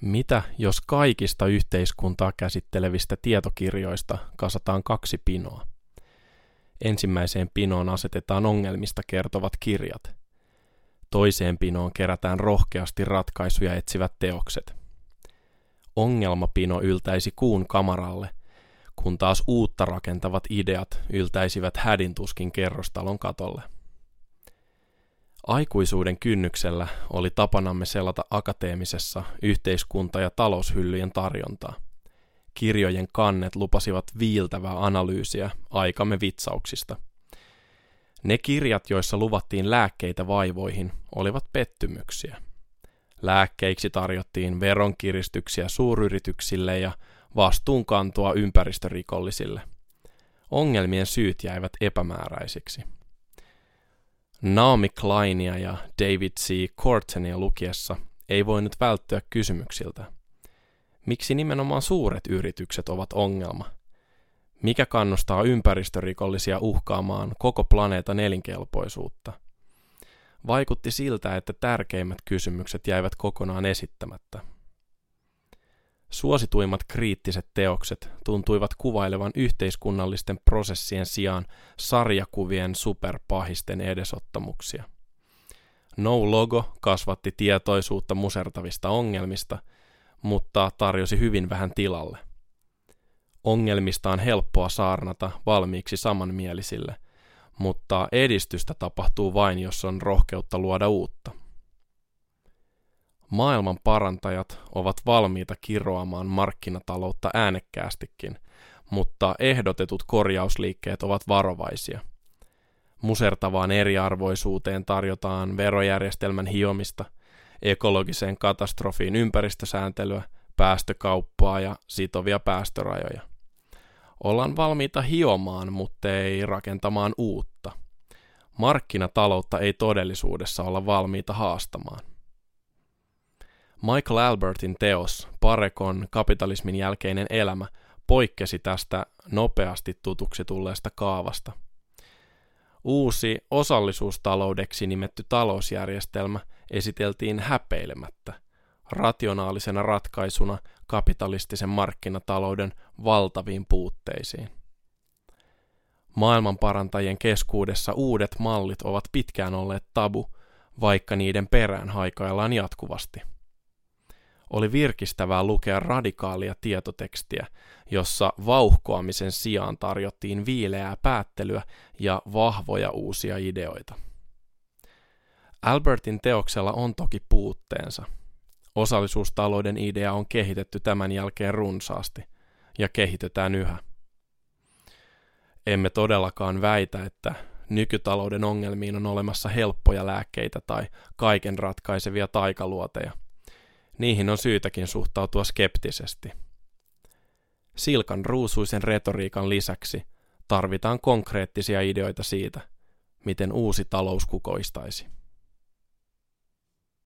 Mitä jos kaikista yhteiskuntaa käsittelevistä tietokirjoista kasataan kaksi pinoa? Ensimmäiseen pinoon asetetaan ongelmista kertovat kirjat. Toiseen pinoon kerätään rohkeasti ratkaisuja etsivät teokset. Ongelmapino yltäisi kuun kamaralle, kun taas uutta rakentavat ideat yltäisivät hädintuskin kerrostalon katolle. Aikuisuuden kynnyksellä oli tapanamme selata akateemisessa yhteiskunta- ja taloushyllyjen tarjontaa. Kirjojen kannet lupasivat viiltävää analyysiä aikamme vitsauksista. Ne kirjat, joissa luvattiin lääkkeitä vaivoihin, olivat pettymyksiä. Lääkkeiksi tarjottiin veronkiristyksiä suuryrityksille ja vastuunkantoa ympäristörikollisille. Ongelmien syyt jäivät epämääräisiksi. Naomi Kleinia ja David C. Cortenia lukiessa ei voinut välttyä kysymyksiltä. Miksi nimenomaan suuret yritykset ovat ongelma? Mikä kannustaa ympäristörikollisia uhkaamaan koko planeetan elinkelpoisuutta? Vaikutti siltä, että tärkeimmät kysymykset jäivät kokonaan esittämättä. Suosituimmat kriittiset teokset tuntuivat kuvailevan yhteiskunnallisten prosessien sijaan sarjakuvien superpahisten edesottamuksia. No Logo kasvatti tietoisuutta musertavista ongelmista, mutta tarjosi hyvin vähän tilalle. Ongelmista on helppoa saarnata valmiiksi samanmielisille, mutta edistystä tapahtuu vain, jos on rohkeutta luoda uutta. Maailman parantajat ovat valmiita kiroamaan markkinataloutta äänekkäästikin, mutta ehdotetut korjausliikkeet ovat varovaisia. Musertavaan eriarvoisuuteen tarjotaan verojärjestelmän hiomista, ekologiseen katastrofiin ympäristösääntelyä, päästökauppaa ja sitovia päästörajoja. Ollaan valmiita hiomaan, mutta ei rakentamaan uutta. Markkinataloutta ei todellisuudessa olla valmiita haastamaan. Michael Albertin teos Parekon kapitalismin jälkeinen elämä poikkesi tästä nopeasti tutuksi tulleesta kaavasta. Uusi osallisuustaloudeksi nimetty talousjärjestelmä esiteltiin häpeilemättä, rationaalisena ratkaisuna kapitalistisen markkinatalouden valtaviin puutteisiin. Maailmanparantajien keskuudessa uudet mallit ovat pitkään olleet tabu, vaikka niiden perään haikaillaan jatkuvasti – oli virkistävää lukea radikaalia tietotekstiä, jossa vauhkoamisen sijaan tarjottiin viileää päättelyä ja vahvoja uusia ideoita. Albertin teoksella on toki puutteensa. Osallisuustalouden idea on kehitetty tämän jälkeen runsaasti, ja kehitetään yhä. Emme todellakaan väitä, että nykytalouden ongelmiin on olemassa helppoja lääkkeitä tai kaiken ratkaisevia taikaluoteja – Niihin on syytäkin suhtautua skeptisesti. Silkan ruusuisen retoriikan lisäksi tarvitaan konkreettisia ideoita siitä, miten uusi talous kukoistaisi.